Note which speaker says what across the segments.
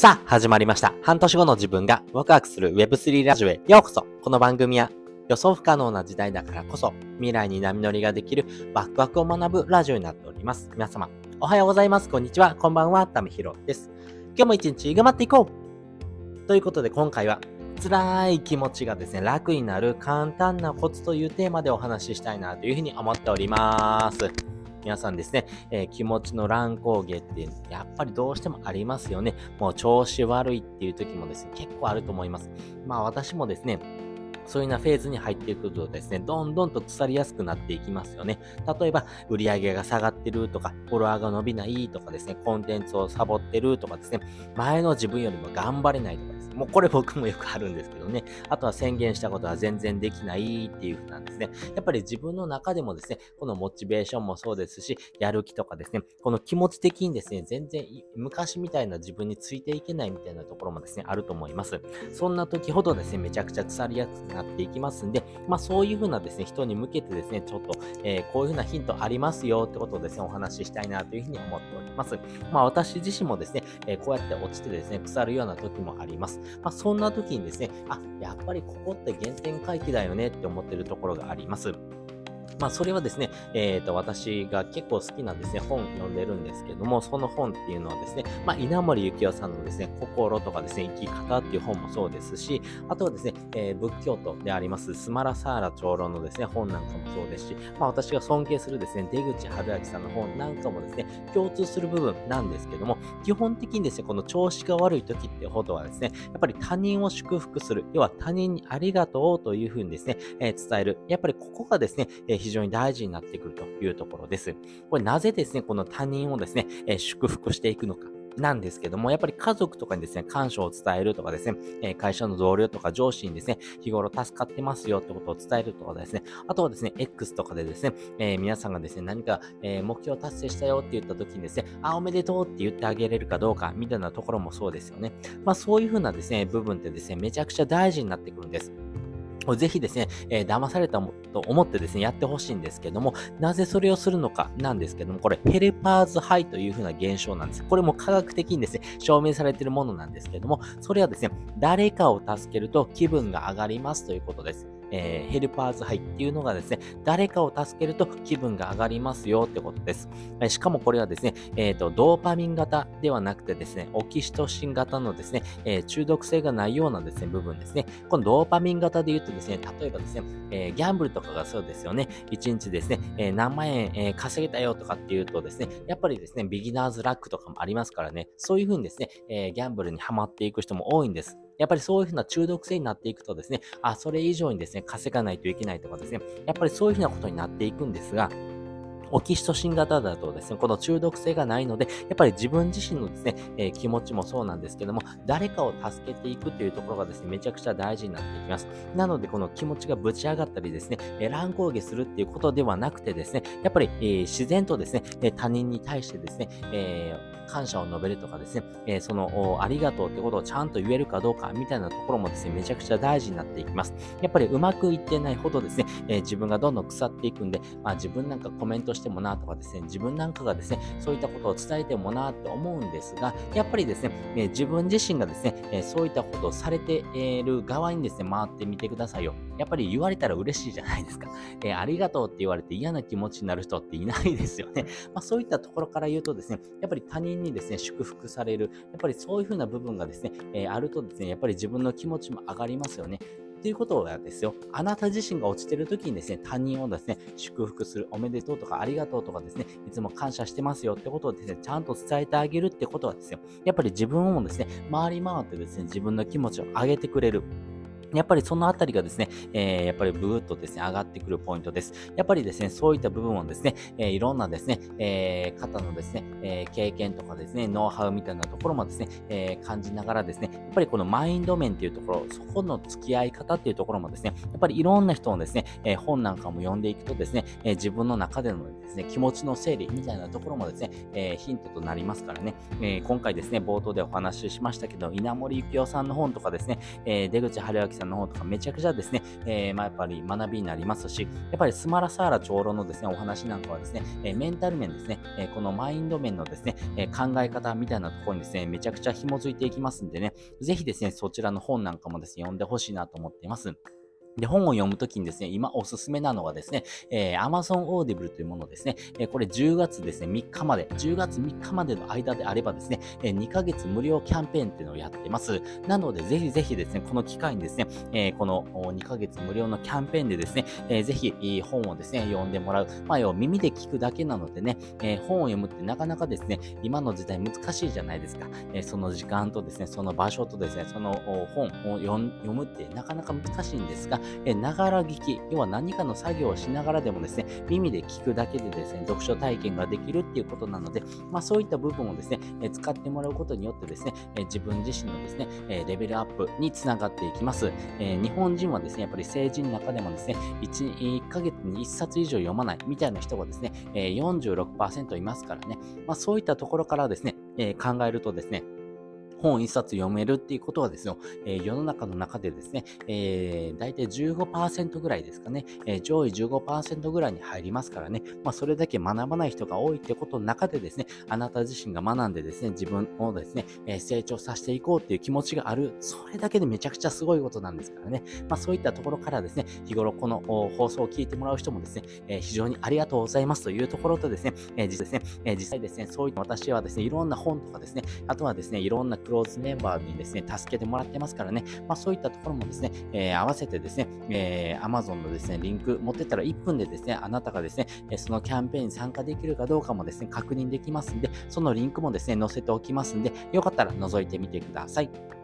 Speaker 1: さあ、始まりました。半年後の自分がワクワクする Web3 ラジオへようこそこの番組は予想不可能な時代だからこそ未来に波乗りができるワクワクを学ぶラジオになっております。皆様、おはようございます。こんにちは。こんばんは。ためひろです。今日も一日頑張っていこうということで今回は辛い気持ちがですね、楽になる簡単なコツというテーマでお話ししたいなというふうに思っております。皆さんですね、えー気持ちの乱高下ってやっぱりどうしてもありますよね。もう調子悪いっていう時もですね、結構あると思います。まあ私もですね、そういうようなフェーズに入っていくとですね、どんどんと腐りやすくなっていきますよね。例えば、売り上げが下がってるとか、フォロワーが伸びないとかですね、コンテンツをサボってるとかですね、前の自分よりも頑張れないとか、もうこれ僕もよくあるんですけどね、あとは宣言したことは全然できないっていう風なんですね。やっぱり自分の中でもですね、このモチベーションもそうですし、やる気とかですね、この気持ち的にですね、全然昔みたいな自分についていけないみたいなところもですね、あると思います。そんな時ほどですね、めちゃくちゃ腐りやすくなっていきますんで、まあそういう風なですね、人に向けてですね、ちょっと、えーこういう風なヒントありますよってことをですね、お話ししたいなというふうに思っております。まあ私自身もですね、えーこうやって落ちてですね、腐るような時もあります。まあそんな時にですね、あ、やっぱりここって原点回帰だよねって思ってるところがあります。まあ、それはですね、えっ、と、私が結構好きなですね、本読んでるんですけども、その本っていうのはですね、まあ、稲森幸雄さんのですね、心とかですね、生き方っていう本もそうですし、あとはですね、えー仏教徒であります、スマラサーラ長老のですね、本なんかもそうですし、まあ、私が尊敬するですね、出口春明さんの本なんかもですね、共通する部分なんですけども、基本的にですね、この調子が悪い時ってほどはですね、やっぱり他人を祝福する、要は他人にありがとうというふうにですね、えー伝える。やっぱりここがですね、えー非常に大事になってくるというところです。これなぜですね、この他人をですね、え祝福していくのか。なんですけども、やっぱり家族とかにですね、感謝を伝えるとかですね、え会社の同僚とか上司にですね、日頃助かってますよってことを伝えるとかですね、あとはですね、X とかでですね、えー皆さんがですね、何か、えー目標達成したよって言った時にですね、あ、おめでとうって言ってあげれるかどうか、みたいなところもそうですよね。まあそういう風なですね、部分ってですね、めちゃくちゃ大事になってくるんです。ぜひですね、えー騙されたと思ってですね、やってほしいんですけども、なぜそれをするのかなんですけども、これ、ヘルパーズハイというふうな現象なんです。これも科学的にですね、証明されているものなんですけども、それはですね、誰かを助けると気分が上がりますということです。えーヘルパーズハイっていうのがですね、誰かを助けると気分が上がりますよってことです。えしかもこれはですね、えっ、と、ドーパミン型ではなくてですね、オキシトシン型のですね、えー中毒性がないようなですね、部分ですね。このドーパミン型で言うとですね、例えばですね、えギャンブルとかがそうですよね。1日ですね、え何万円、え稼げたよとかっていうとですね、やっぱりですね、ビギナーズラックとかもありますからね、そういう風にですね、えギャンブルにハマっていく人も多いんです。やっぱりそういうふうな中毒性になっていくとですね、あ、それ以上にですね、稼がないといけないとかですね、やっぱりそういうふうなことになっていくんですが、オキシトシン型だとですね、この中毒性がないので、やっぱり自分自身のですね、えー気持ちもそうなんですけども、誰かを助けていくというところがですね、めちゃくちゃ大事になっていきます。なので、この気持ちがぶち上がったりですね、えー乱高下するっていうことではなくてですね、やっぱり、えー自然とですね、え他人に対してですね、え感謝を述べるとかですね、えその、ありがとうってことをちゃんと言えるかどうかみたいなところもですね、めちゃくちゃ大事になっていきます。やっぱりうまくいってないほどですね、え自分がどんどん腐っていくんで、まあ自分なんかコメントしてしてもなとかですね、自分なんかがですね、そういったことを伝えてもなって思うんですが、やっぱりですね、え自分自身がですね、えそういったことをされている側にですね、回ってみてくださいよ。やっぱり言われたら嬉しいじゃないですか。えーありがとうって言われて嫌な気持ちになる人っていないですよね。まあそういったところから言うとですね、やっぱり他人にですね、祝福される、やっぱりそういう風な部分がですね、えーあるとですね、やっぱり自分の気持ちも上がりますよね。ということはですよ、あなた自身が落ちてる時にですね、他人をですね、祝福する、おめでとうとかありがとうとかですね、いつも感謝してますよってことをですね、ちゃんと伝えてあげるってことはですよ、やっぱり自分をですね、回り回ってですね、自分の気持ちを上げてくれる。やっぱりそのあたりがですね、えーやっぱりブーっとですね、上がってくるポイントです。やっぱりですね、そういった部分をですね、えーいろんなですね、えー方のですね、えー経験とかですね、ノウハウみたいなところもですね、えー感じながらですね、やっぱりこのマインド面っていうところ、そこの付き合い方っていうところもですね、やっぱりいろんな人のですね、えー本なんかも読んでいくとですね、えー自分の中でのですね、気持ちの整理みたいなところもですね、えーヒントとなりますからね、えー今回ですね、冒頭でお話ししましたけど、稲森幸雄さんの本とかですね、えー出口春明さんの方とかめちゃくちゃですね、えー、まあ、やっぱり学びになりますし、やっぱりスマラサーラ長老のですね、お話なんかはですね、えメンタル面ですね、えこのマインド面のですね、え考え方みたいなところにですね、めちゃくちゃ紐づいていきますんでね、ぜひですね、そちらの本なんかもですね、読んでほしいなと思っています。で、本を読むときにですね、今おすすめなのがですね、えー、Amazon Audible というものですね、えー、これ10月ですね、3日まで、10月3日までの間であればですね、えー、2ヶ月無料キャンペーンっていうのをやってます。なので、ぜひぜひですね、この機会にですね、えー、この2ヶ月無料のキャンペーンでですね、えー、ぜひ本をですね、読んでもらう。まあ、要は耳で聞くだけなのでね、えー、本を読むってなかなかですね、今の時代難しいじゃないですか。えー、その時間とですね、その場所とですね、その本を読むってなかなか難しいんですが、ながら聞き、要は何かの作業をしながらでもですね、耳で聞くだけでですね、読書体験ができるっていうことなので、まあそういった部分をですね、使ってもらうことによってですね、自分自身のですね、レベルアップにつながっていきます。日本人はですね、やっぱり成人の中でもですね、1, 1ヶ月に1冊以上読まないみたいな人がですね、え46%いますからね、まあそういったところからですね、考えるとですね、本一冊読めるっていうことはですよ、えー、世の中の中でですね、えー、大体15%ぐらいですかね、えー、上位15%ぐらいに入りますからね、まあ、それだけ学ばない人が多いってことの中でですね、あなた自身が学んでですね、自分をですね、えー、成長させていこうっていう気持ちがある、それだけでめちゃくちゃすごいことなんですからね、まあ、そういったところからですね、日頃この放送を聞いてもらう人もですね、えー、非常にありがとうございますというところとですね、えー、実ですね、えー、実際ですね、そういった私はですね、いろんな本とかですね、あとはですね、いろんなクローズメンバーにですね、助けてもらってますからね、まあそういったところもですね、えー、合わせてですね、えー、Amazon のですね、リンク持ってったら1分でですね、あなたがですね、そのキャンペーンに参加できるかどうかもですね、確認できますんで、そのリンクもですね、載せておきますんで、よかったら覗いてみてください。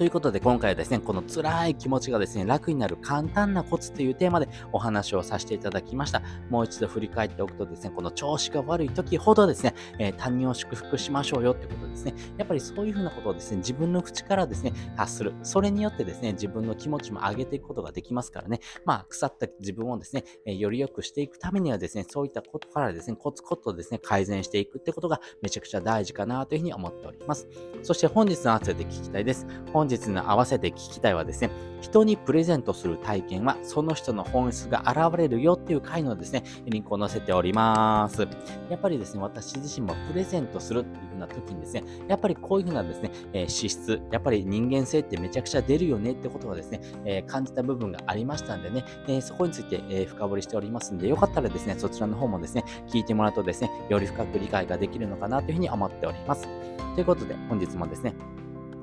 Speaker 1: ということで今回はですね、この辛い気持ちがですね、楽になる簡単なコツというテーマでお話をさせていただきました。もう一度振り返っておくとですね、この調子が悪い時ほどですね、えー、他人を祝福しましょうよってことですね。やっぱりそういうふうなことをですね、自分の口からですね、発する。それによってですね、自分の気持ちも上げていくことができますからね、まあ、腐った自分をですね、えー、より良くしていくためにはですね、そういったことからですね、コツコツとですね、改善していくってことがめちゃくちゃ大事かなというふうに思っております。そして本日の合わせて聞きたいです。本日の合わせて聞きたいはですね、人にプレゼントする体験はその人の本質が現れるよっていう回のですね、リンクを載せております。やっぱりですね、私自身もプレゼントするっていう風な時にですね、やっぱりこういう風なですね、え、資質、やっぱり人間性ってめちゃくちゃ出るよねってことはですね、え、感じた部分がありましたんでね、えー、そこについて、え深掘りしておりますんで、よかったらですね、そちらの方もですね、聞いてもらうとですね、より深く理解ができるのかなというふうに思っております。ということで、本日もですね、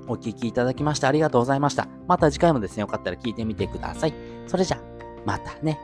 Speaker 1: お聴きいただきましてありがとうございました。また次回もですね、よかったら聞いてみてください。それじゃ、またね。